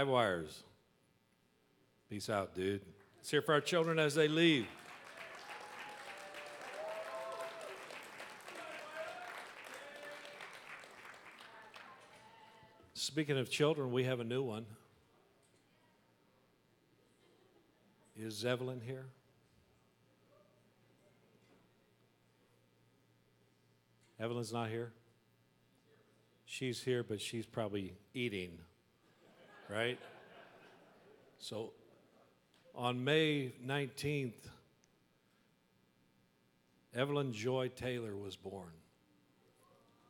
Live wires. Peace out, dude. It's here for our children as they leave. Speaking of children, we have a new one. Is Evelyn here? Evelyn's not here? She's here, but she's probably eating, right? So on May 19th, Evelyn Joy Taylor was born.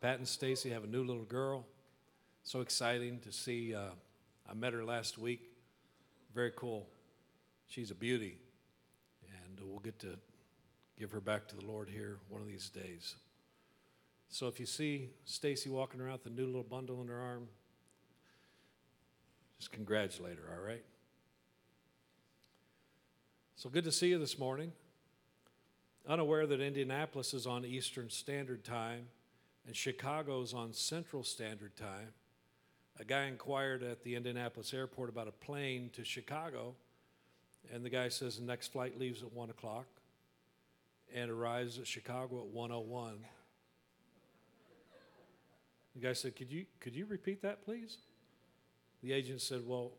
Pat and Stacy have a new little girl. So exciting to see. Uh, I met her last week. Very cool. She's a beauty. And we'll get to give her back to the Lord here one of these days. So if you see Stacy walking around with a new little bundle in her arm, just congratulate her, all right? So good to see you this morning. Unaware that Indianapolis is on Eastern Standard Time and Chicago's on Central Standard Time, a guy inquired at the Indianapolis airport about a plane to Chicago, and the guy says the next flight leaves at 1 o'clock and arrives at Chicago at 101. The guy said, Could you, could you repeat that, please? The agent said, Well,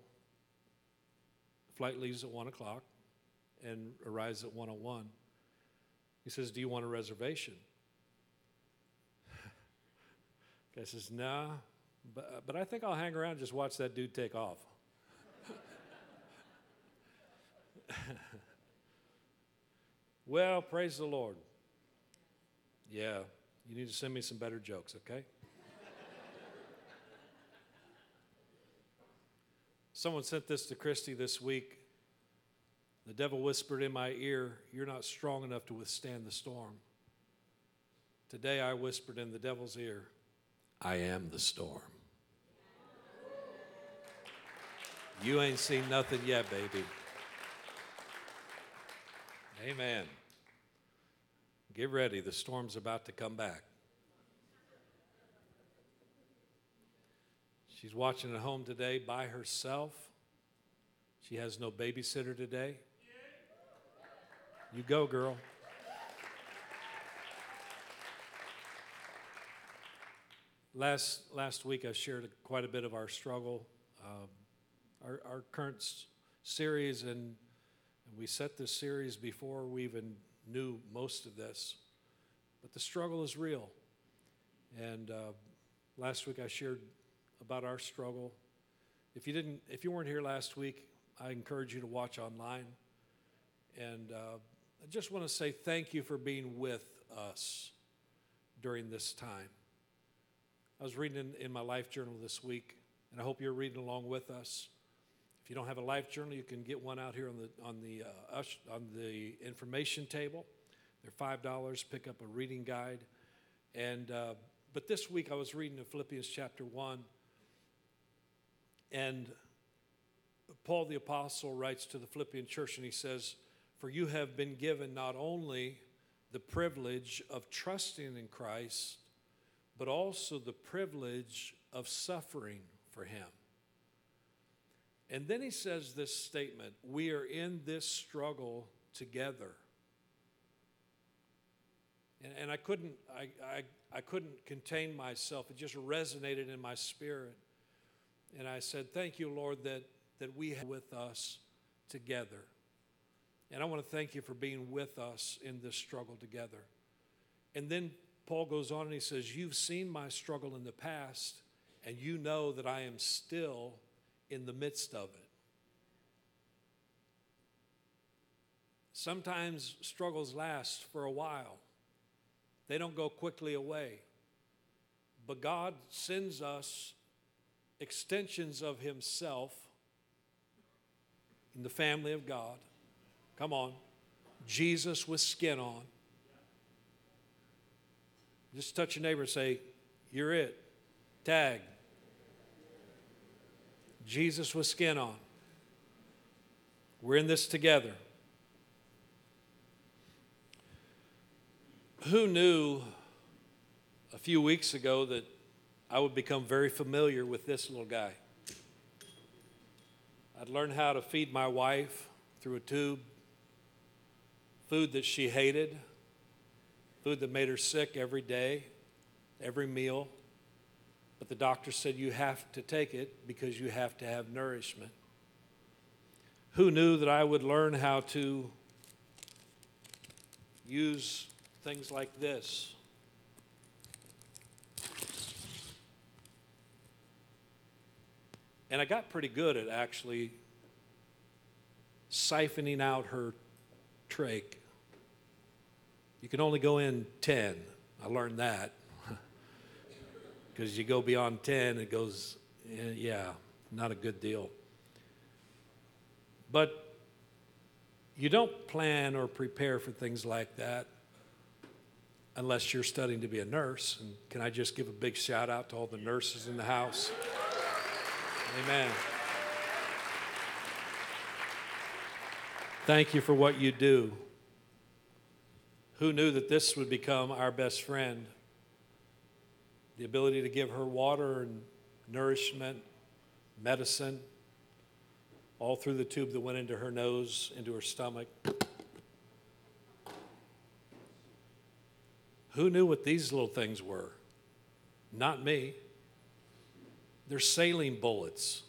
flight leaves at 1 o'clock and arrives at 101. He says, Do you want a reservation? Guy says, Nah, but, but I think I'll hang around and just watch that dude take off. well, praise the Lord. Yeah, you need to send me some better jokes, okay? Someone sent this to Christy this week. The devil whispered in my ear, You're not strong enough to withstand the storm. Today I whispered in the devil's ear, I am the storm. You ain't seen nothing yet, baby. Amen. Get ready, the storm's about to come back. She's watching at home today by herself. She has no babysitter today. You go, girl. Last, last week, I shared quite a bit of our struggle, um, our, our current s- series, and, and we set this series before we even knew most of this. But the struggle is real. And uh, last week, I shared about our struggle. If you didn't, if you weren't here last week, I encourage you to watch online. And uh, I just want to say thank you for being with us during this time. I was reading in, in my life journal this week, and I hope you're reading along with us. If you don't have a life journal, you can get one out here on the on the uh, on the information table. They're five dollars. Pick up a reading guide, and uh, but this week I was reading in Philippians chapter one, and Paul the apostle writes to the Philippian church, and he says, "For you have been given not only the privilege of trusting in Christ." but also the privilege of suffering for him. And then he says this statement We are in this struggle together. And, and I, couldn't, I, I, I couldn't contain myself, it just resonated in my spirit. And I said, Thank you, Lord, that, that we have with us together. And I want to thank you for being with us in this struggle together. And then Paul goes on and he says, You've seen my struggle in the past, and you know that I am still in the midst of it. Sometimes struggles last for a while, they don't go quickly away. But God sends us extensions of Himself in the family of God. Come on. Jesus with skin on. Just touch your neighbor and say, You're it. Tag. Jesus with skin on. We're in this together. Who knew a few weeks ago that I would become very familiar with this little guy. I'd learn how to feed my wife through a tube, food that she hated, food that made her sick every day, every meal. But the doctor said you have to take it because you have to have nourishment. Who knew that I would learn how to use things like this? And I got pretty good at actually siphoning out her trach. You can only go in 10. I learned that. Because you go beyond 10, it goes, eh, yeah, not a good deal. But you don't plan or prepare for things like that unless you're studying to be a nurse. And can I just give a big shout out to all the nurses in the house? Amen. Thank you for what you do. Who knew that this would become our best friend? The ability to give her water and nourishment, medicine, all through the tube that went into her nose, into her stomach. Who knew what these little things were? Not me. They're saline bullets.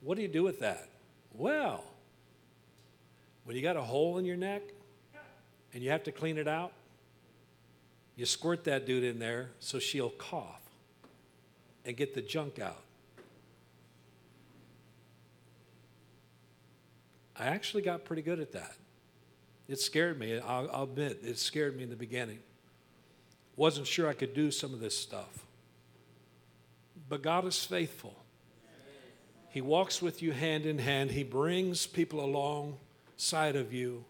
What do you do with that? Well, when you got a hole in your neck and you have to clean it out, you squirt that dude in there so she'll cough and get the junk out. I actually got pretty good at that. It scared me. I'll, I'll admit, it scared me in the beginning. Wasn't sure I could do some of this stuff. But God is faithful. He walks with you hand in hand. He brings people alongside of you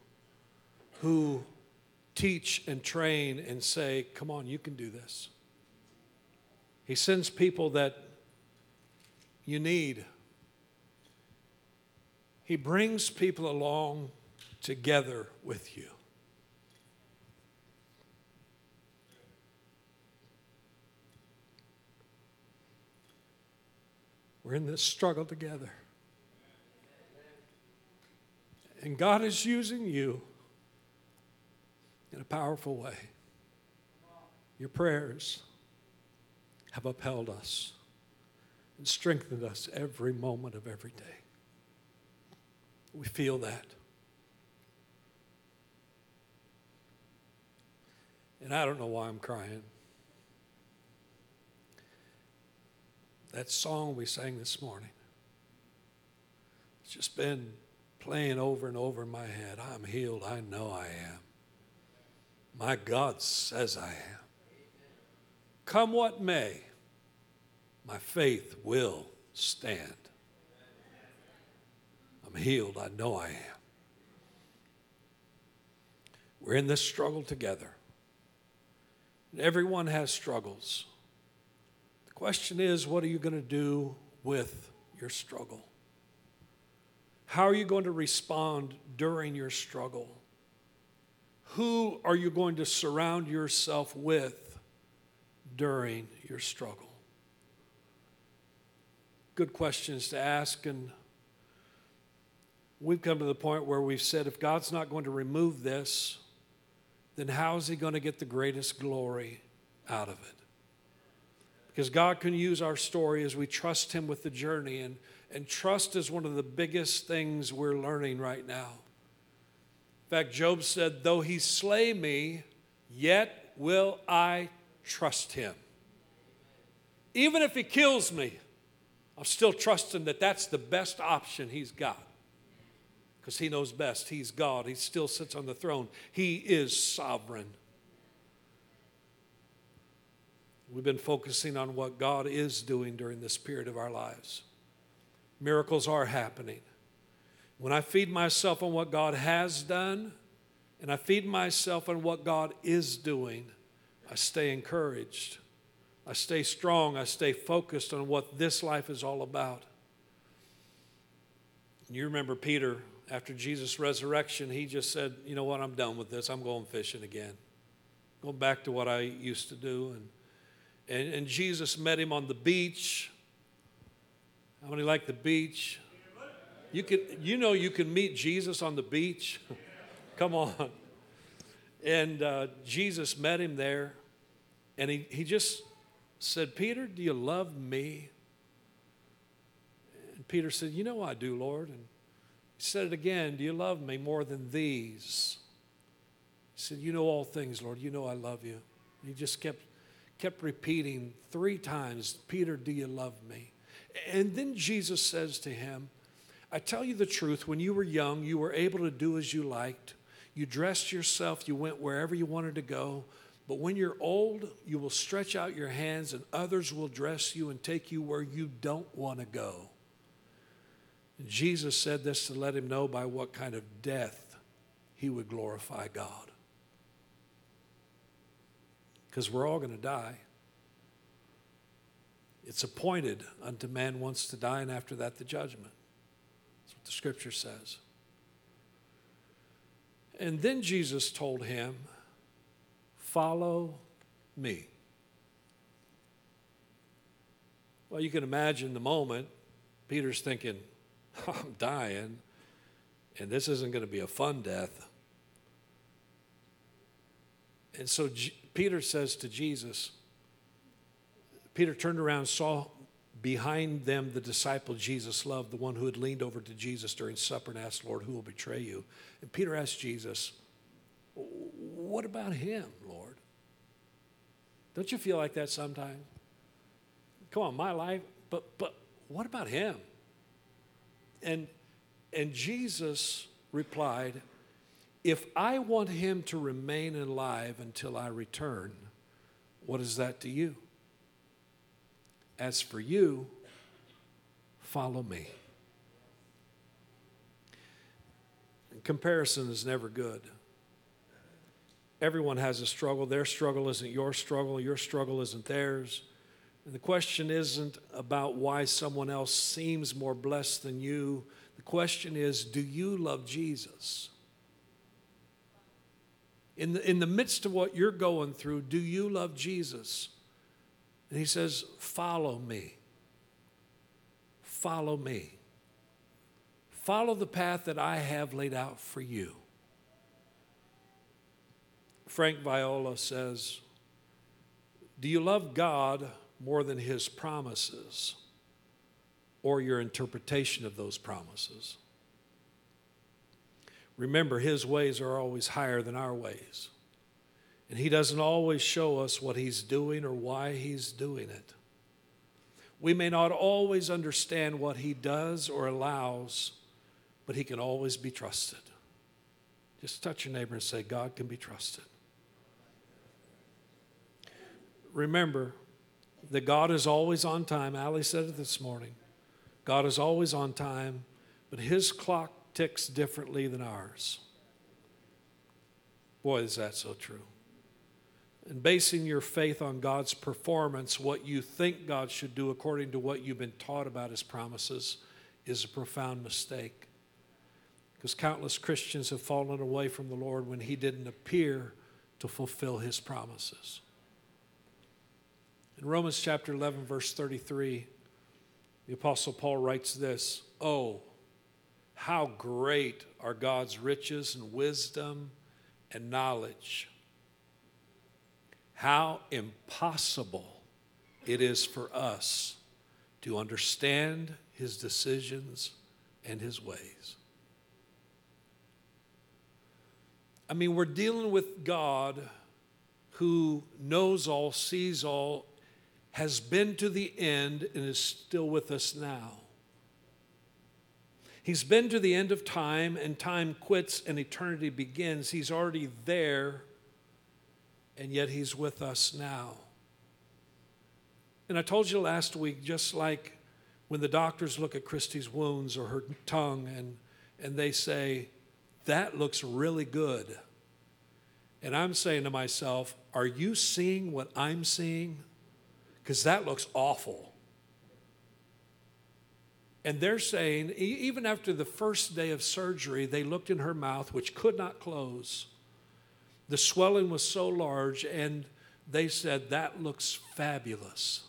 who teach and train and say, Come on, you can do this. He sends people that you need. He brings people along together with you. We're in this struggle together. And God is using you in a powerful way. Your prayers have upheld us and strengthened us every moment of every day. We feel that. And I don't know why I'm crying. That song we sang this morning. It's just been playing over and over in my head. I'm healed. I know I am. My God says I am. Come what may, my faith will stand. I'm healed. I know I am. We're in this struggle together. Everyone has struggles. Question is, what are you going to do with your struggle? How are you going to respond during your struggle? Who are you going to surround yourself with during your struggle? Good questions to ask. And we've come to the point where we've said if God's not going to remove this, then how is He going to get the greatest glory out of it? Because God can use our story as we trust Him with the journey. And, and trust is one of the biggest things we're learning right now. In fact, Job said, Though He slay me, yet will I trust Him. Even if He kills me, I'm still trusting that that's the best option He's got. Because He knows best. He's God. He still sits on the throne, He is sovereign. We've been focusing on what God is doing during this period of our lives. Miracles are happening. When I feed myself on what God has done and I feed myself on what God is doing, I stay encouraged. I stay strong. I stay focused on what this life is all about. You remember Peter, after Jesus' resurrection, he just said, You know what? I'm done with this. I'm going fishing again. Going back to what I used to do. And And, and Jesus met him on the beach. How many like the beach? You can, you know, you can meet Jesus on the beach. Come on. And uh, Jesus met him there, and he, he just said, Peter, do you love me? And Peter said, You know I do, Lord. And he said it again, Do you love me more than these? He said, You know all things, Lord. You know I love you. He just kept, kept repeating three times, Peter, do you love me? And then Jesus says to him, I tell you the truth, when you were young, you were able to do as you liked. You dressed yourself, you went wherever you wanted to go. But when you're old, you will stretch out your hands, and others will dress you and take you where you don't want to go. And Jesus said this to let him know by what kind of death he would glorify God. Because we're all going to die. It's appointed unto man once to die, and after that, the judgment. That's what the scripture says. And then Jesus told him, Follow me. Well, you can imagine the moment. Peter's thinking, I'm dying, and this isn't going to be a fun death. And so Peter says to Jesus, Peter turned around, saw behind them the disciple Jesus loved, the one who had leaned over to Jesus during supper and asked, Lord, who will betray you? And Peter asked Jesus, What about him, Lord? Don't you feel like that sometimes? Come on, my life, but but what about him? And and Jesus replied, If I want him to remain alive until I return, what is that to you? As for you, follow me. Comparison is never good. Everyone has a struggle. Their struggle isn't your struggle, your struggle isn't theirs. And the question isn't about why someone else seems more blessed than you. The question is do you love Jesus? In the, in the midst of what you're going through, do you love Jesus? And he says, Follow me. Follow me. Follow the path that I have laid out for you. Frank Viola says, Do you love God more than his promises or your interpretation of those promises? Remember, his ways are always higher than our ways. And He doesn't always show us what He's doing or why He's doing it. We may not always understand what He does or allows, but He can always be trusted. Just touch your neighbor and say, God can be trusted. Remember that God is always on time. Ali said it this morning. God is always on time, but His clock ticks differently than ours. Boy, is that so true and basing your faith on God's performance, what you think God should do according to what you've been taught about His promises, is a profound mistake. Because countless Christians have fallen away from the Lord when He didn't appear to fulfill His promises. In Romans chapter 11, verse 33, the Apostle Paul writes this Oh, how great are God's riches and wisdom and knowledge! how impossible it is for us to understand his decisions and his ways. I mean, we're dealing with God who knows all, sees all, has been to the end, and is still with us now. He's been to the end of time, and time quits and eternity begins. He's already there and yet He's with us now. And I told you last week, just like when the doctors look at Christy's wounds or her tongue and, and they say, that looks really good. And I'm saying to myself, are you seeing what I'm seeing? Because that looks awful. And they're saying, even after the first day of surgery, they looked in her mouth, which could not close the swelling was so large, and they said, That looks fabulous.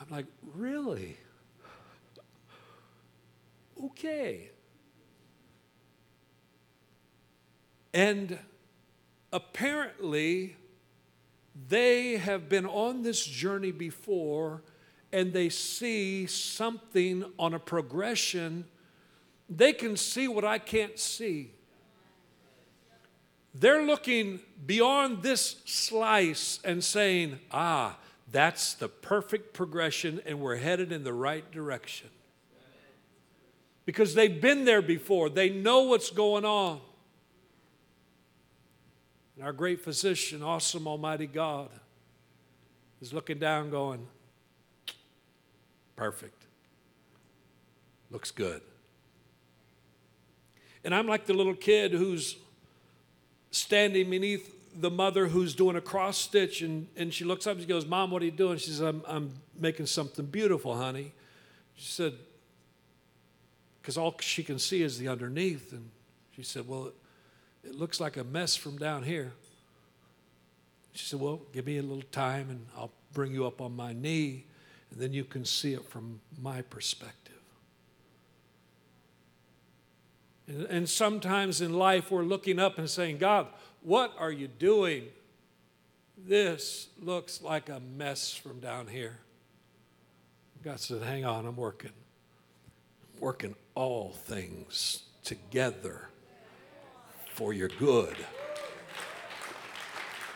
I'm like, Really? Okay. And apparently, they have been on this journey before and they see something on a progression. They can see what I can't see. They're looking beyond this slice and saying, ah, that's the perfect progression, and we're headed in the right direction. Because they've been there before, they know what's going on. And our great physician, awesome Almighty God, is looking down, going, perfect. Looks good. And I'm like the little kid who's standing beneath the mother who's doing a cross stitch, and, and she looks up and she goes, Mom, what are you doing? She says, I'm, I'm making something beautiful, honey. She said, because all she can see is the underneath. And she said, Well, it, looks like a mess from down here. She said, Well, give me a little time and I'll bring you up on my knee, and then you can see it from my perspective. And, and sometimes in life, we're looking up and saying, God, what are you doing? This looks like a mess from down here. God said, Hang on, I'm working. I'm working all things together for your good.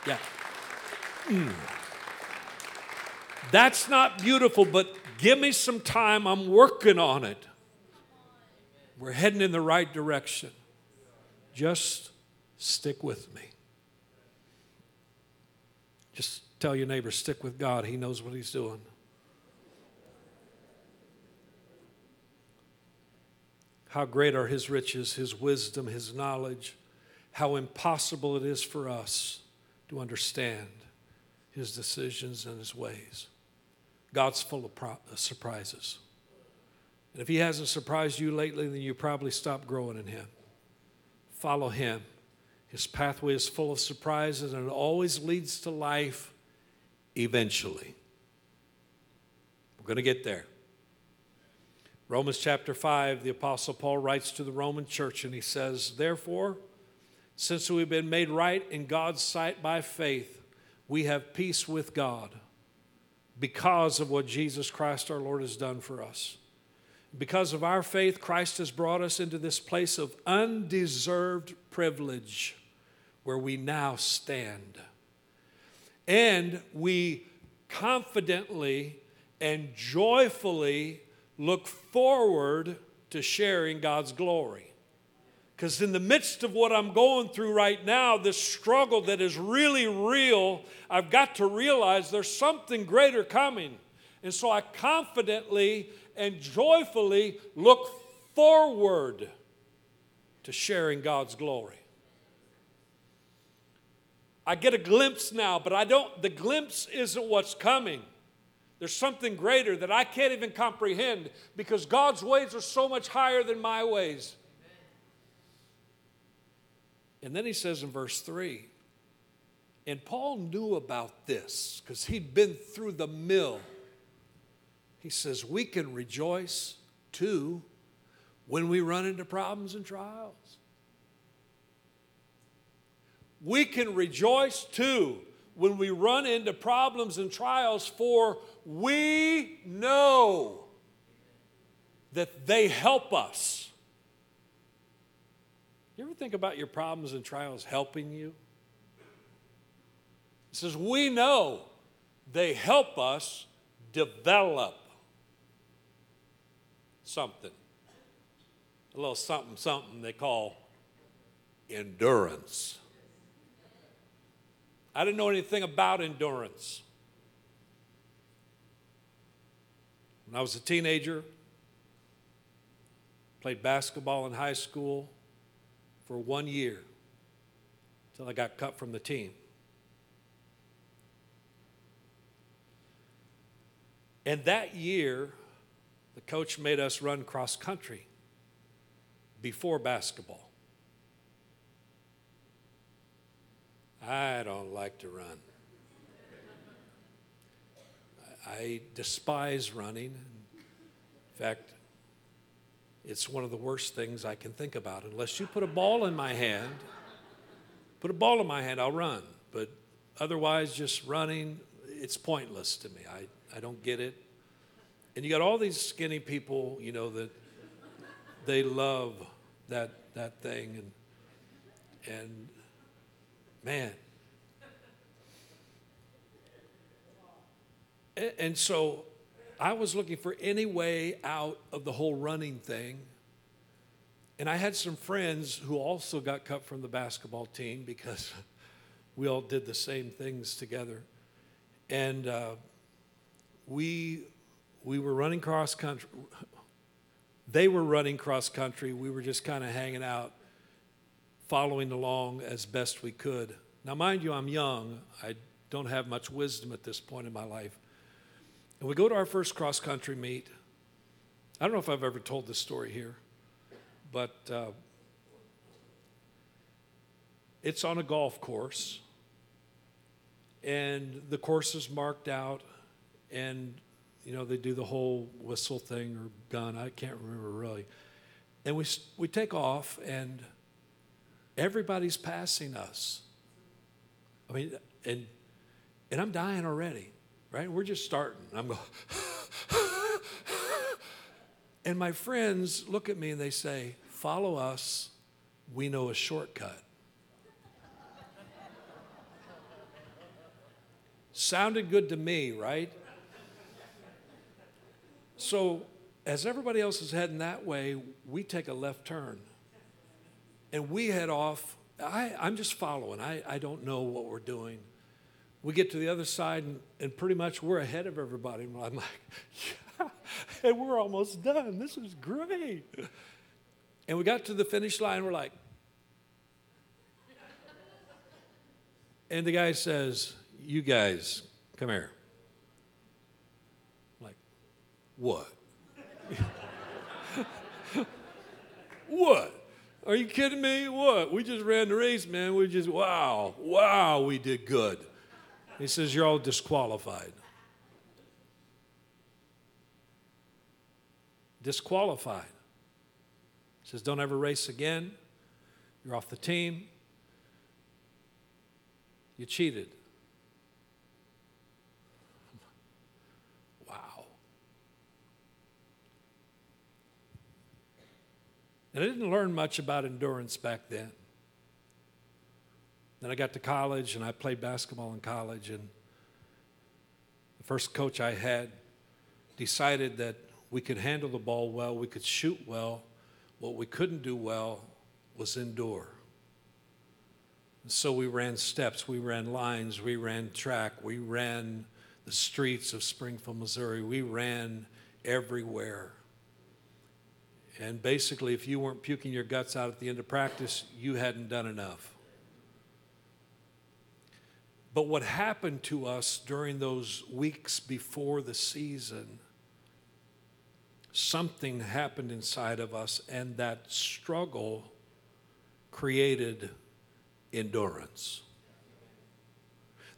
Yeah. Mm. That's not beautiful, but give me some time. I'm working on it. We're heading in the right direction. Just stick with me. Just tell your neighbor, stick with God. He knows what He's doing. How great are His riches, His wisdom, His knowledge. How impossible it is for us to understand His decisions and His ways. God's full of pro- uh, surprises. And if He hasn't surprised you lately, then you probably stopped growing in Him. Follow Him. His pathway is full of surprises and it always leads to life eventually. We're going to get there. Romans chapter 5, the Apostle Paul writes to the Roman church and he says, Therefore, since we've been made right in God's sight by faith, we have peace with God because of what Jesus Christ our Lord has done for us. Because of our faith, Christ has brought us into this place of undeserved privilege where we now stand. And we confidently and joyfully look forward to sharing God's glory. Because in the midst of what I'm going through right now, this struggle that is really real, I've got to realize there's something greater coming. And so I confidently and joyfully look forward to sharing God's glory. I get a glimpse now, but I don't, the glimpse isn't what's coming. There's something greater that I can't even comprehend because God's ways are so much higher than my ways. And then he says in verse 3, and Paul knew about this because he'd been through the mill. He says, We can rejoice too when we run into problems and trials. We can rejoice too when we run into problems and trials, for we know that they help us. You ever think about your problems and trials helping you? It says, We know they help us develop something. A little something, something they call endurance. I didn't know anything about endurance. When I was a teenager, played basketball in high school for one year until I got cut from the team. And that year, the coach made us run cross country before basketball. I don't like to run. I despise running. In fact, it's one of the worst things I can think about. Unless you put a ball in my hand, put a ball in my hand, I'll run. But otherwise, just running, it's pointless to me. I, I don't get it. And you got all these skinny people, you know, that they love that, that thing. And, and man. And, and so I was looking for any way out of the whole running thing. And I had some friends who also got cut from the basketball team because we all did the same things together. And uh, we, we were running cross country. They were running cross country. We were just kind of hanging out, following along as best we could. Now, mind you, I'm young. I don't have much wisdom at this point in my life. And we go to our first cross country meet. I don't know if I've ever told this story here, but uh, it's on a golf course. And the course is marked out, and you know they do the whole whistle thing or gun. I can't remember really. And we we take off, and everybody's passing us. I mean, and and I'm dying already right? We're just starting. I'm going, and my friends look at me and they say, Follow us, we know a shortcut. Sounded good to me, right? So, as everybody else is heading that way, we take a left turn and we head off. I, am just following, I, I don't know what we're doing we get to the other side and, and pretty much we're ahead of everybody. And I'm like, yeah, and we're almost done. This is great. And we got to the finish line, we're like, and the guy says, You guys, come here. I'm like, what? what? Are you kidding me? What? We just ran the race, man. We just, wow, wow, we did good. He says, You're all disqualified. Disqualified. He says, Don't ever race again. You're off the team. You cheated. Wow. And I didn't learn much about endurance back then. Then I got to college and I played basketball in college. And the first coach I had decided that we could handle the ball well, we could shoot well. What we couldn't do well was endure. And so we ran steps, we ran lines, we ran track, we ran the streets of Springfield, Missouri, we ran everywhere. And basically, if you weren't puking your guts out at the end of practice, you hadn't done enough. But what happened to us during those weeks before the season, something happened inside of us, and that struggle created endurance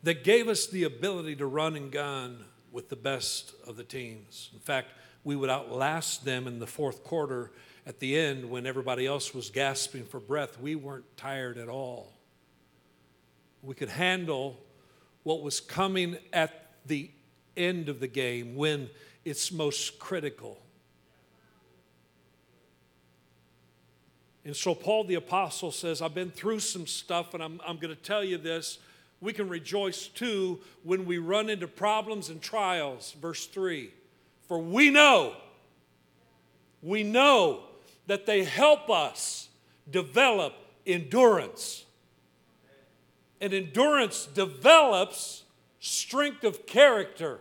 that gave us the ability to run and gun with the best of the teams. In fact, we would outlast them in the fourth quarter at the end when everybody else was gasping for breath. We weren't tired at all. We could handle what was coming at the end of the game when it's most critical. And so, Paul the Apostle says, I've been through some stuff, and I'm, I'm going to tell you this. We can rejoice too when we run into problems and trials. Verse 3 For we know, we know that they help us develop endurance. And endurance develops strength of character.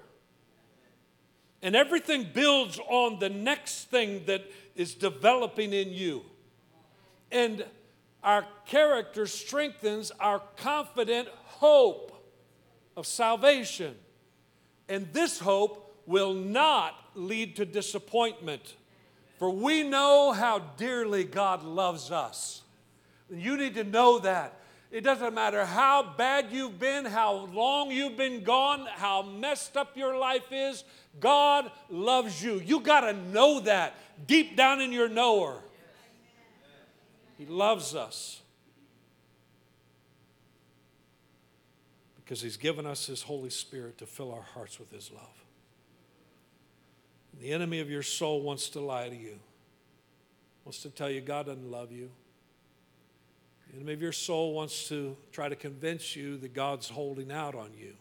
And everything builds on the next thing that is developing in you. And our character strengthens our confident hope of salvation. And this hope will not lead to disappointment. For we know how dearly God loves us. You need to know that It doesn't matter how bad you've been, how long you've been gone, how messed up your life is, God loves you. You got to know that deep down in your knower. He loves us because He's given us His Holy Spirit to fill our hearts with His love. The enemy of your soul wants to lie to you, wants to tell you God doesn't love you. The enemy of your soul wants to try to convince you that God's holding out on you.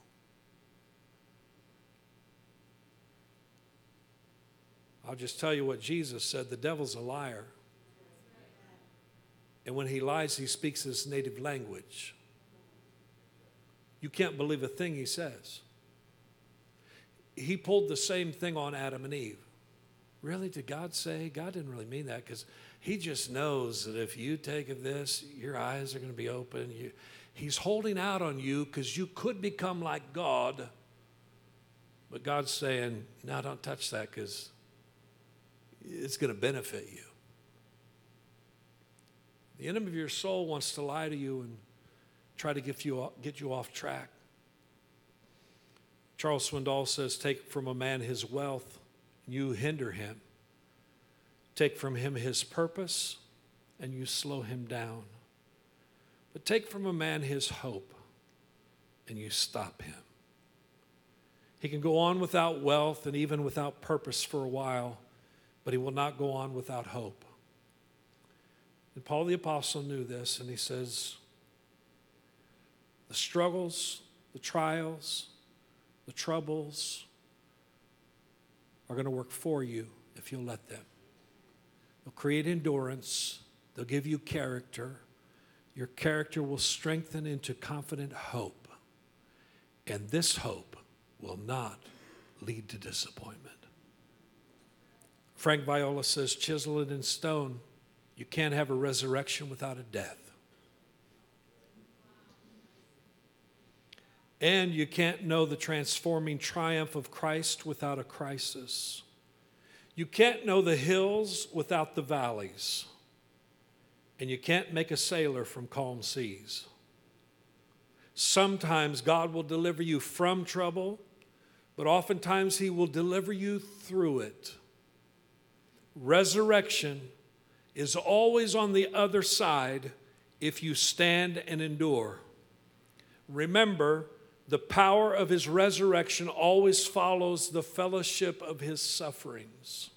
I'll just tell you what Jesus said the devil's a liar. And when he lies, he speaks his native language. You can't believe a thing he says. He pulled the same thing on Adam and Eve. Really, did God say? God didn't really mean that because he just knows that if you take of this, your eyes are going to be open. You, he's holding out on you because you could become like God. But God's saying, no, don't touch that because it's going to benefit you. The enemy of your soul wants to lie to you and try to get you, get you off track. Charles Swindoll says, Take from a man his wealth, you hinder him. Take from him his purpose, and you slow him down. But take from a man his hope, and you stop him. He can go on without wealth and even without purpose for a while, but he will not go on without hope. And Paul the Apostle knew this, and he says, The struggles, the trials, the troubles are going to work for you if you'll let them. They'll create endurance, they'll give you character. Your character will strengthen into confident hope. And this hope will not lead to disappointment. Frank Viola says, chisel it in stone. You can't have a resurrection without a death. And you can't know the transforming triumph of Christ without a crisis. You can't know the hills without the valleys. And you can't make a sailor from calm seas. Sometimes God will deliver you from trouble, but oftentimes He will deliver you through it. Resurrection is always on the other side if you stand and endure. Remember, the power of his resurrection always follows the fellowship of his sufferings.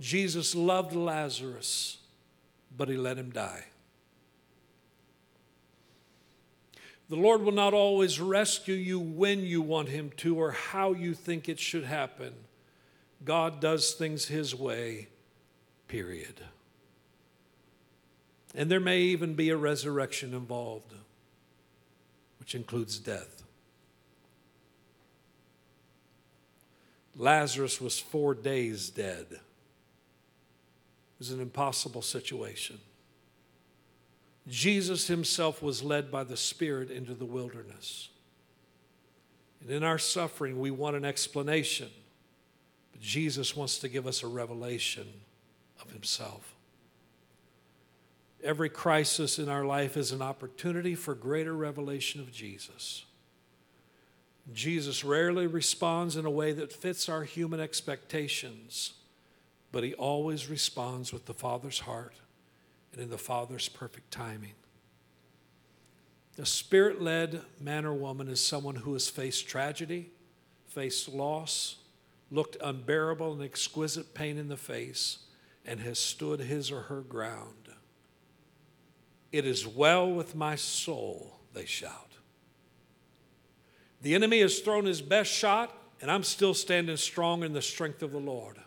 Jesus loved Lazarus, but he let him die. The Lord will not always rescue you when you want him to or how you think it should happen. God does things his way, period. And there may even be a resurrection involved which includes death. Lazarus was four days dead. It was an impossible situation. Jesus himself was led by the Spirit into the wilderness. And in our suffering, we want an explanation, but Jesus wants to give us a revelation of himself. Every crisis in our life is an opportunity for greater revelation of Jesus. Jesus rarely responds in a way that fits our human expectations, but he always responds with the Father's heart and in the Father's perfect timing. A spirit led man or woman is someone who has faced tragedy, faced loss, looked unbearable and exquisite pain in the face, and has stood his or her ground. It is well with my soul, they shout. The enemy has thrown his best shot, and I'm still standing strong in the strength of the Lord.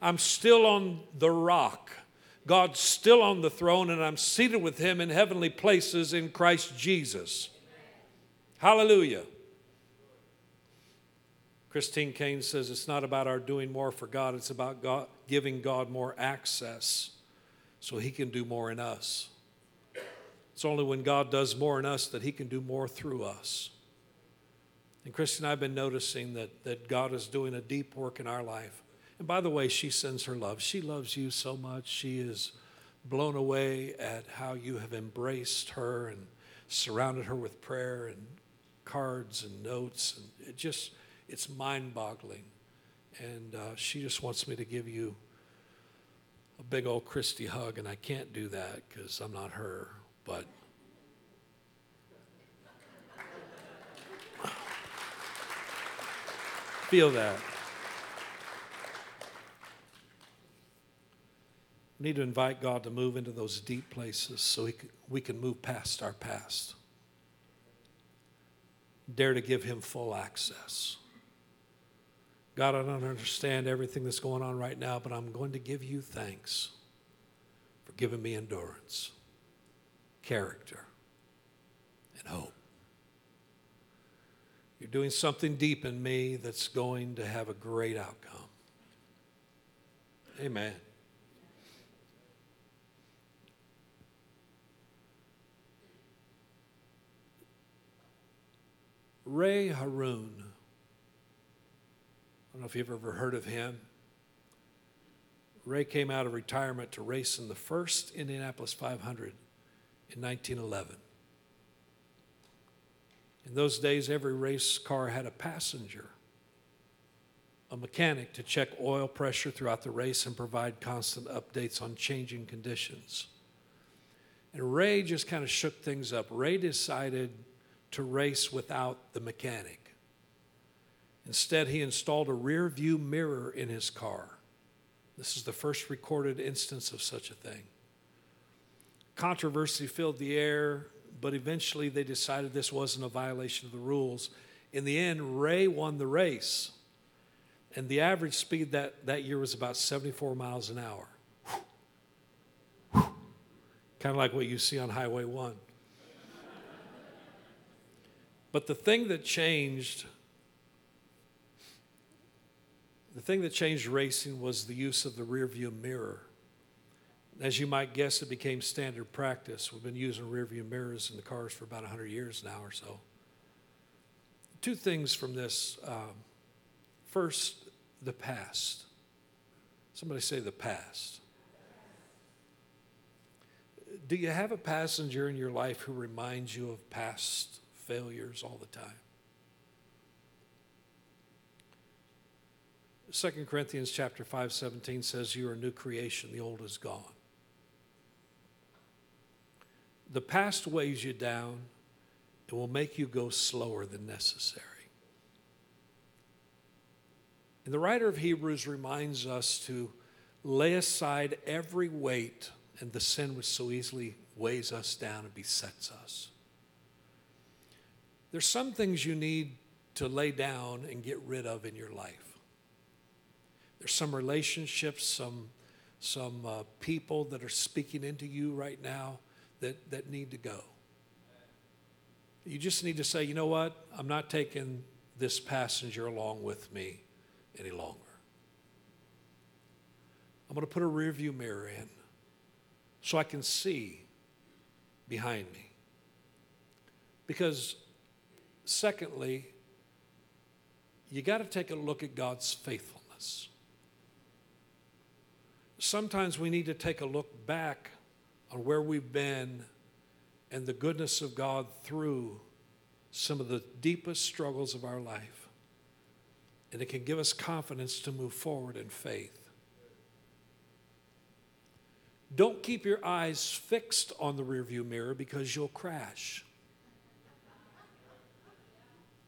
I'm still on the rock. God's still on the throne, and I'm seated with him in heavenly places in Christ Jesus. Hallelujah. Christine Caine says it's not about our doing more for God, it's about God, giving God more access so he can do more in us. It's only when God does more in us that He can do more through us. And Christy and I have been noticing that, that God is doing a deep work in our life. And by the way, she sends her love. She loves you so much. She is blown away at how you have embraced her and surrounded her with prayer and cards and notes. And it just, it's mind boggling. And uh, she just wants me to give you a big old Christy hug, and I can't do that because I'm not her, but. Feel that. We need to invite God to move into those deep places so we can move past our past. Dare to give Him full access. God, I don't understand everything that's going on right now, but I'm going to give you thanks for giving me endurance, character, and hope. You're doing something deep in me that's going to have a great outcome. Amen. Ray Harroun. I don't know if you've ever heard of him. Ray came out of retirement to race in the first Indianapolis 500 in 1911. In those days, every race car had a passenger, a mechanic to check oil pressure throughout the race and provide constant updates on changing conditions. And Ray just kind of shook things up. Ray decided to race without the mechanic. Instead, he installed a rear view mirror in his car. This is the first recorded instance of such a thing. Controversy filled the air, but eventually they decided this wasn't a violation of the rules. In the end, Ray won the race, and the average speed that, that year was about 74 miles an hour. kind of like what you see on Highway 1. But the thing that changed, the thing that changed racing was the use of the rear view mirror. As you might guess, it became standard practice. We've been using rearview mirrors in the cars for about 100 years now or so. Two things from this. Um, first, the past. Somebody say the past. Do you have a passenger in your life who reminds you of past failures all the time. 2 Corinthians chapter 5 17 says you are a new creation, the old is gone. The past weighs you down, it will make you go slower than necessary. And the writer of Hebrews reminds us to lay aside every weight and the sin which so easily weighs us down and besets us. There's some things you need to lay down and get rid of in your life. There's some relationships, some, some uh, people that are speaking into you right now that, that need to go. You just need to say, you know what? I'm not taking this passenger along with me any longer. I'm going to put a rearview mirror in so I can see behind me. Because Secondly, you got to take a look at God's faithfulness. Sometimes we need to take a look back on where we've been and the goodness of God through some of the deepest struggles of our life. And it can give us confidence to move forward in faith. Don't keep your eyes fixed on the rearview mirror because you'll crash.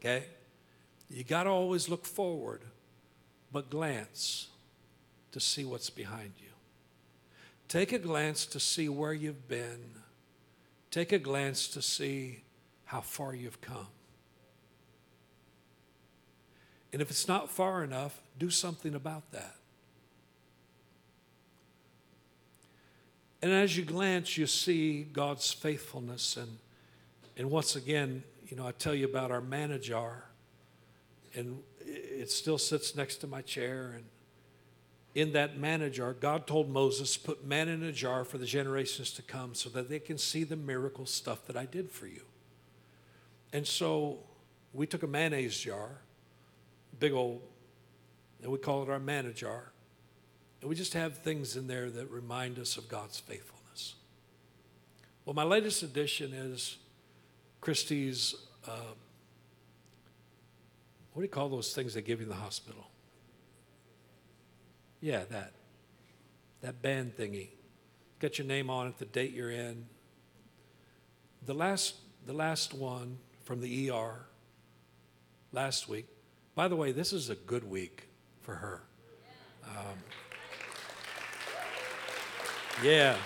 Okay? You got to always look forward, but glance to see what's behind you. Take a glance to see where you've been. Take a glance to see how far you've come. And if it's not far enough, do something about that. And as you glance, you see God's faithfulness. And, and once again, you know, I tell you about our manna jar, and it still sits next to my chair. And in that manna jar, God told Moses, put manna in a jar for the generations to come so that they can see the miracle stuff that I did for you. And so we took a mayonnaise jar, big old, and we call it our manna jar. And we just have things in there that remind us of God's faithfulness. Well, my latest addition is Christie's, uh, what do you call those things they give you in the hospital? Yeah, that. That band thingy. Got your name on it, the date you're in. The last, the last one from the ER last week. By the way, this is a good week for her. Um, yeah.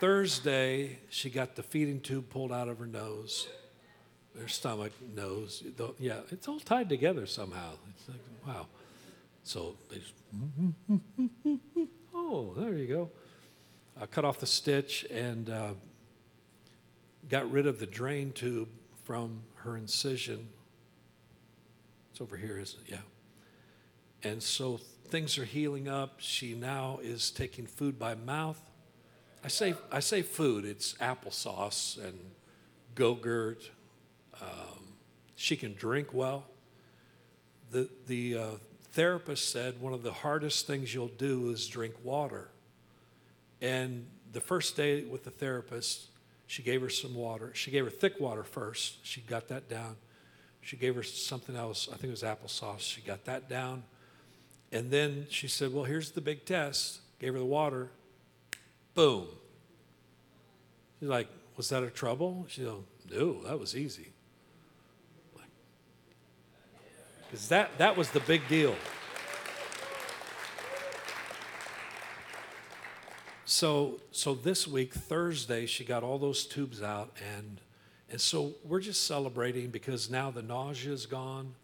Thursday, she got the feeding tube pulled out of her nose, her stomach, nose. Yeah, it's all tied together somehow. It's like, wow. So they just, oh, there you go. I cut off the stitch and uh, got rid of the drain tube from her incision. It's over here, isn't it? Yeah. And so things are healing up. She now is taking food by mouth I say, I say food, it's applesauce and Go-Gurt. Um, she can drink well. The, the uh, therapist said one of the hardest things you'll do is drink water. And the first day with the therapist, she gave her some water. She gave her thick water first. She got that down. She gave her something else. I think it was applesauce. She got that down. And then she said, Well, here's the big test. Gave her the water. Boom. She's like, Was that a trouble? She said, No, that was easy. Because that, that was the big deal. So, so this week, Thursday, she got all those tubes out, and, and so we're just celebrating because now the nausea is gone.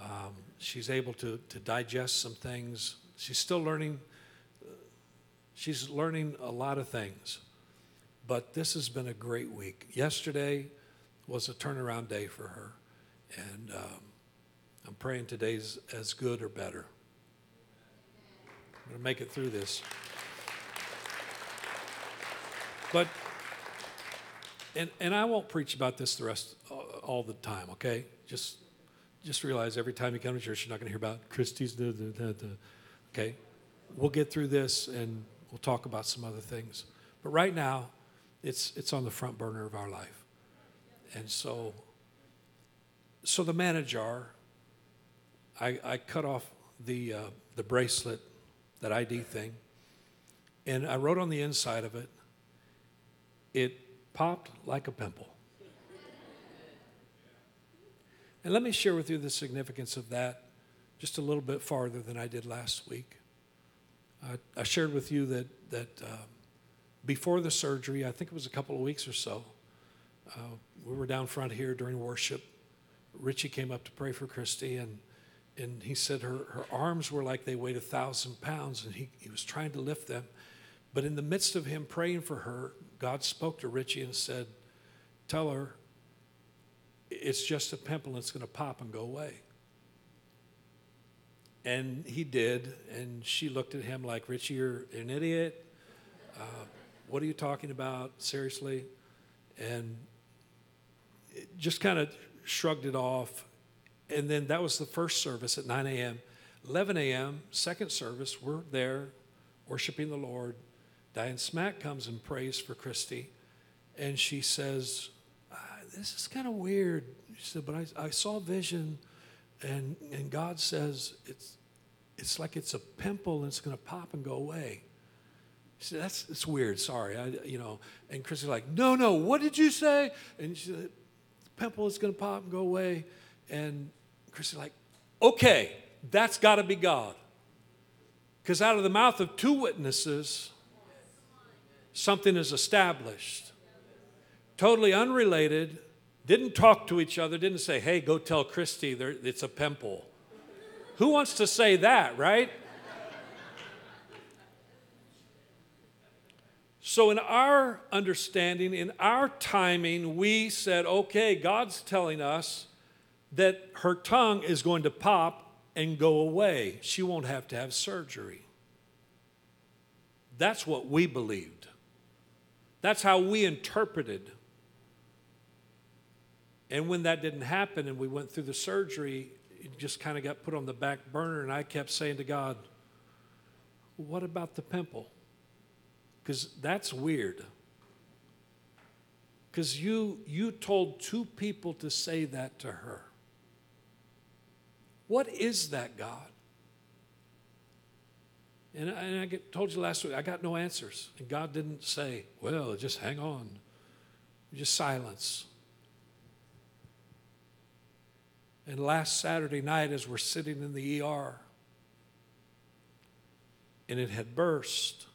Um, she's able to, to digest some things. She's still learning she's learning a lot of things. But this has been a great week. Yesterday was a turnaround day for her. And um, I'm praying today's as good or better. I'm going to make it through this. But, and, and I won't preach about this the rest, all the time, okay? Just, just realize every time you come to church, you're not going to hear about Christie's, da, da, da, okay? We'll get through this and We'll talk about some other things. But right now, it's, it's on the front burner of our life. And so, so the manna jar, I, I cut off the, uh, the bracelet, that ID thing, and I wrote on the inside of it, it popped like a pimple. And let me share with you the significance of that just a little bit farther than I did last week. I, I shared with you that, that uh, before the surgery, I think it was a couple of weeks or so, uh, we were down front here during worship. Richie came up to pray for Christy, and, and he said her, her arms were like they weighed a thousand pounds, and he, he was trying to lift them. But in the midst of him praying for her, God spoke to Richie and said, Tell her it's just a pimple and it's going to pop and go away. And he did. And she looked at him like, Richie, you're an idiot. Uh, what are you talking about? Seriously? And just kind of shrugged it off. And then that was the first service at 9 a.m. 11 a.m., second service, we're there worshiping the Lord. Diane Smack comes and prays for Christy. And she says, ah, This is kind of weird. She said, But I, I saw a vision and, and God says it's, it's like it's a pimple and it's going to pop and go away. She said, that's it's weird. Sorry, I, you know. And Christy's like, no, no. What did you say? And she said, the pimple is going to pop and go away. And Chris is like, okay, that's got to be God. Because out of the mouth of two witnesses, something is established. Totally unrelated, didn't talk to each other, didn't say, hey, go tell Christy there, it's a pimple. Who wants to say that, right? So, in our understanding, in our timing, we said, okay, God's telling us that her tongue is going to pop and go away. She won't have to have surgery. That's what we believed. That's how we interpreted and when that didn't happen and we went through the surgery, it just kind of got put on the back burner. And I kept saying to God, What about the pimple? Because that's weird. Because you, you told two people to say that to her. What is that, God? And I, and I get, told you last week, I got no answers. And God didn't say, well, just hang on. Just silence. And last Saturday night, as we're sitting in the ER, and it had burst,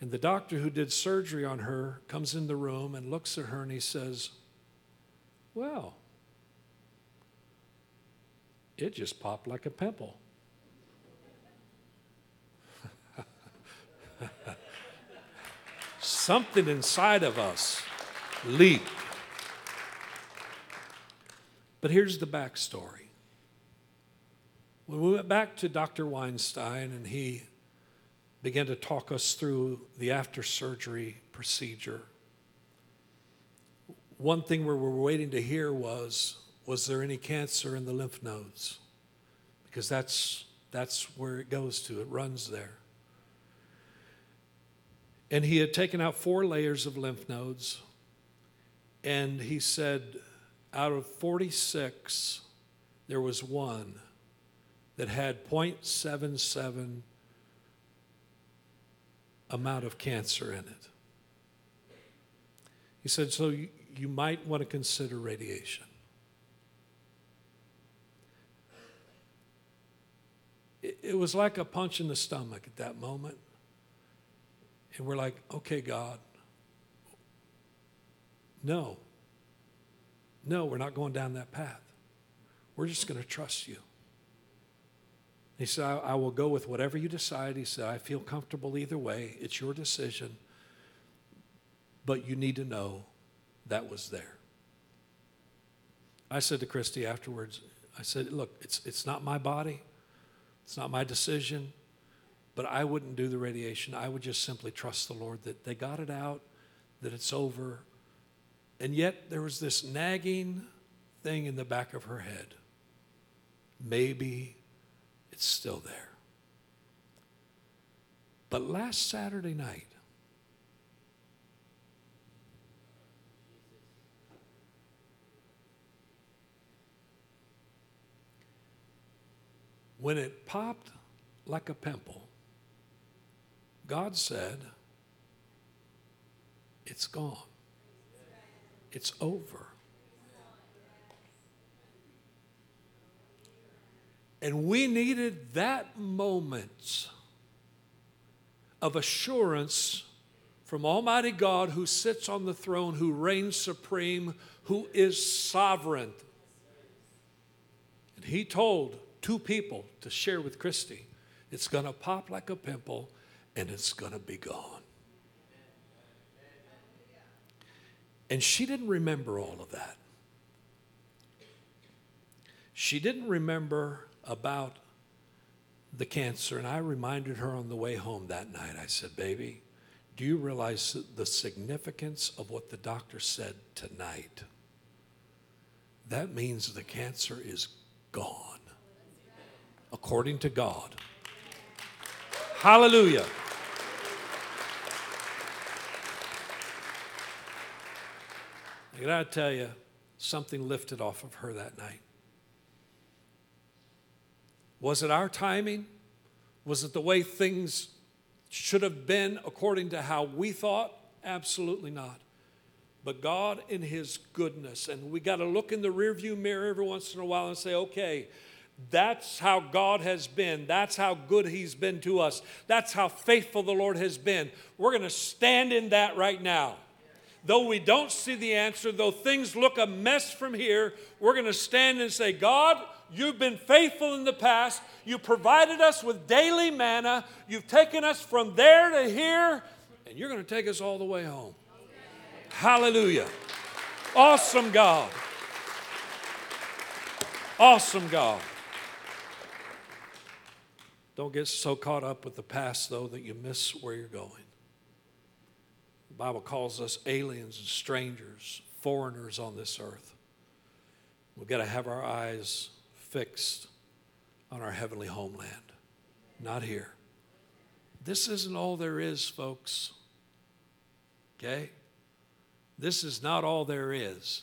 and the doctor who did surgery on her comes in the room and looks at her and he says, Well, it just popped like a pimple. Something inside of us leaped. But here's the backstory. When we went back to Dr. Weinstein and he began to talk us through the after surgery procedure. One thing we were waiting to hear was was there any cancer in the lymph nodes? Because that's, that's where it goes to, it runs there. And he had taken out four layers of lymph nodes, and he said, out of 46, there was one that had 0.77 amount of cancer in it. He said, So you, you might want to consider radiation. It, was like a punch in the stomach at that moment. And we're like, okay, God, no. No, we're not going down that path. We're just going to trust you. He said, I, I, will go with whatever you decide. He said, I feel comfortable either way. It's your decision. But you need to know that was there. I said to Christy afterwards, I said, Look, it's, it's not my body, it's not my decision, but I wouldn't do the radiation. I would just simply trust the Lord that they got it out, that it's over. And yet there was this nagging thing in the back of her head. Maybe it's still there. But last Saturday night, when it popped like a pimple, God said, It's gone. It's over. And we needed that moment of assurance from Almighty God who sits on the throne, who reigns supreme, who is sovereign. And he told two people to share with Christy it's going to pop like a pimple and it's going to be gone. And she didn't remember all of that. She didn't remember about the cancer, and I reminded her on the way home that night. I said, Baby, do you realize the significance of what the doctor said tonight? That means the cancer is gone, according to God. Hallelujah. I gotta tell you, something lifted off of her that night. Was it our timing? Was it the way things should have been according to how we thought? Absolutely not. But God, in His goodness, and we got to look in the rearview mirror every once in a while and say, okay, that's how God has been. That's how good He's been to us. That's how faithful the Lord has been. We're going to stand in that right now. Though we don't see the answer, though things look a mess from here, we're going to stand and say, God, You've been faithful in the past. You provided us with daily manna. You've taken us from there to here, and you're going to take us all the way home. Hallelujah. Awesome God. Awesome God. Don't get so caught up with the past, though, that you miss where you're going. The Bible calls us aliens and strangers, foreigners on this earth. We've got to have our eyes fixed on our heavenly homeland, not here. this isn't all there is, folks. Okay? This is not all there is.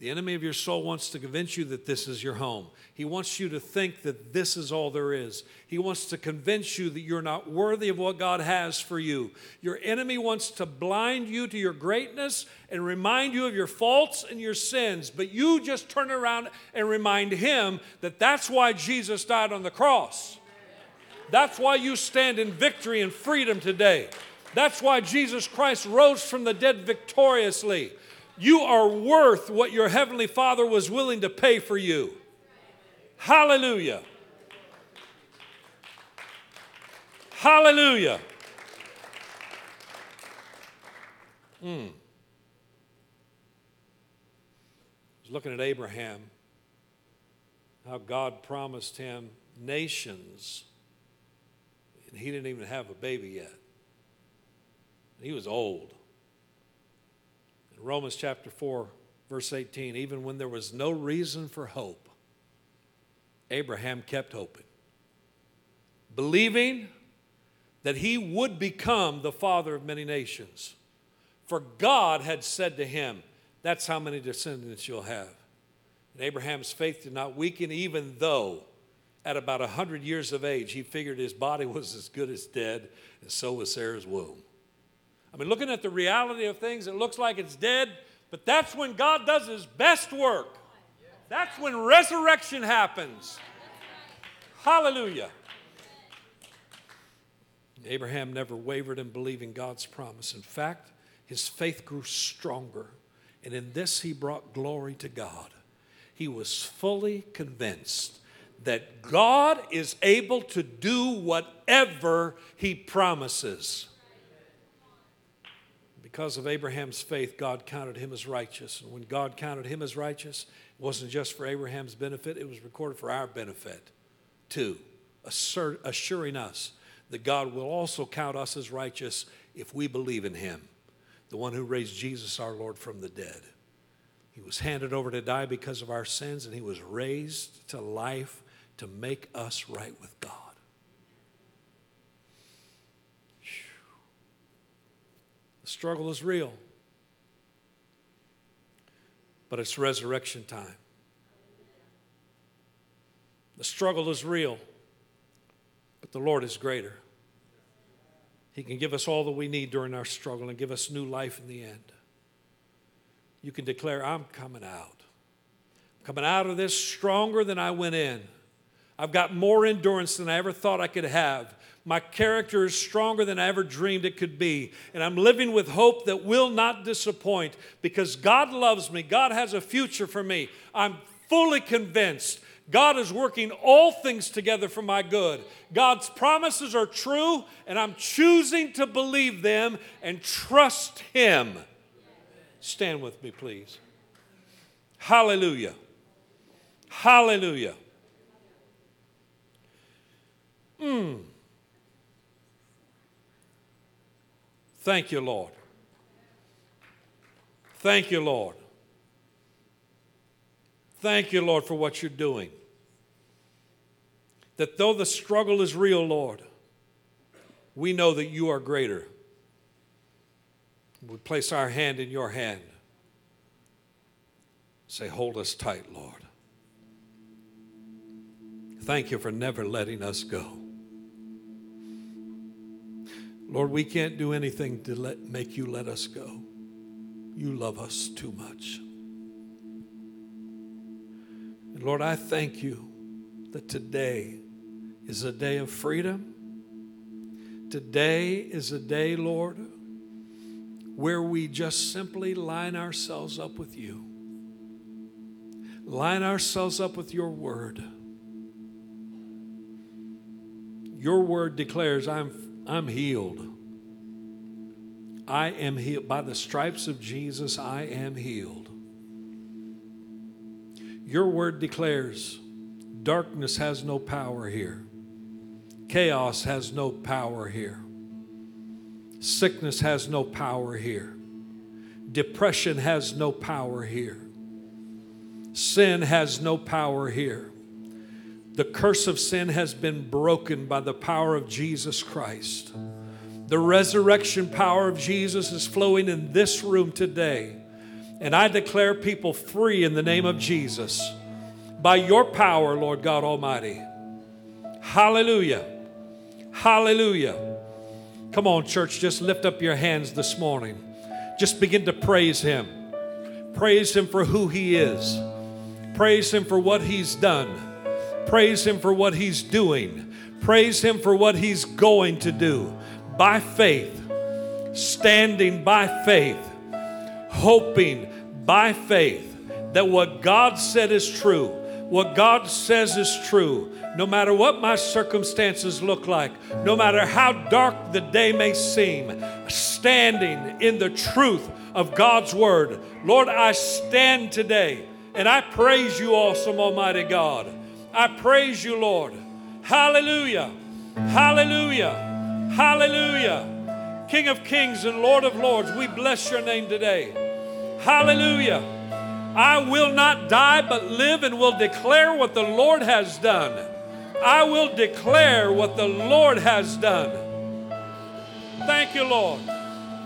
The enemy of your soul wants to convince you that this is your home. He wants you to think that this is all there is. He wants to convince you that you're not worthy of what God has for you. Your enemy wants to blind you to your greatness and remind you of your faults and your sins. But you just turn around and remind him that that's why Jesus died on the cross. That's why you stand in victory and freedom today. That's why Jesus Christ rose from the dead victoriously. You are worth what your Heavenly Father was willing to pay for you. Hallelujah. Hallelujah. Hmm. I was looking at Abraham, how God promised him nations, and he didn't even have a baby yet. He was old. Romans chapter 4, verse 18, even when there was no reason for hope, Abraham kept hoping, believing that he would become the father of many nations. For God had said to him, That's how many descendants you'll have. And Abraham's faith did not weaken, even though at about 100 years of age, he figured his body was as good as dead, and so was Sarah's womb. I mean, looking at the reality of things, it looks like it's dead, but that's when God does his best work. That's when resurrection happens. Hallelujah. Abraham never wavered in believing God's promise. In fact, his faith grew stronger, and in this he brought glory to God. He was fully convinced that God is able to do whatever he promises. Because of Abraham's faith, God counted him as righteous. And when God counted him as righteous, it wasn't just for Abraham's benefit, it was recorded for our benefit too, assert, assuring us that God will also count us as righteous if we believe in him, the one who raised Jesus our Lord from the dead. He was handed over to die because of our sins, and he was raised to life to make us right with God. Struggle is real. But it's resurrection time. The struggle is real, but the Lord is greater. He can give us all that we need during our struggle and give us new life in the end. You can declare, I'm coming out. I'm coming out of this stronger than I went in. I've got more endurance than I ever thought I could have. My character is stronger than I ever dreamed it could be. And I'm living with hope that will not disappoint because God loves me. God has a future for me. I'm fully convinced God is working all things together for my good. God's promises are true, and I'm choosing to believe them and trust Him. Stand with me, please. Hallelujah. Hallelujah. Mm. Thank you, Lord. Thank you, Lord. Thank you, Lord, for what you're doing. That though the struggle is real, Lord, we know that you are greater. We place our hand in your hand. Say, hold us tight, Lord. Thank you for never letting us go. Lord, we can't do anything to let, make you let us go. You love us too much. And Lord, I thank you that today is a day of freedom. Today is a day, Lord, where we just simply line ourselves up with you, line ourselves up with your word. Your word declares, I'm I'm healed. I am healed. By the stripes of Jesus, I am healed. Your word declares darkness has no power here, chaos has no power here, sickness has no power here, depression has no power here, sin has no power here. The curse of sin has been broken by the power of Jesus Christ. The resurrection power of Jesus is flowing in this room today. And I declare people free in the name of Jesus by your power, Lord God Almighty. Hallelujah. Hallelujah. Come on, church, just lift up your hands this morning. Just begin to praise Him. Praise Him for who He is. Praise Him for what He's done. Praise Him for what He's doing. Praise Him for what He's going to do. By faith, standing by faith, hoping by faith that what God said is true, what God says is true, no matter what my circumstances look like, no matter how dark the day may seem, standing in the truth of God's word. Lord, I stand today and I praise you, awesome Almighty God. I praise you, Lord. Hallelujah. Hallelujah. Hallelujah. King of kings and Lord of lords, we bless your name today. Hallelujah. I will not die, but live and will declare what the Lord has done. I will declare what the Lord has done. Thank you, Lord.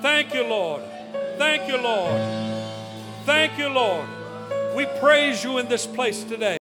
Thank you, Lord. Thank you, Lord. Thank you, Lord. We praise you in this place today.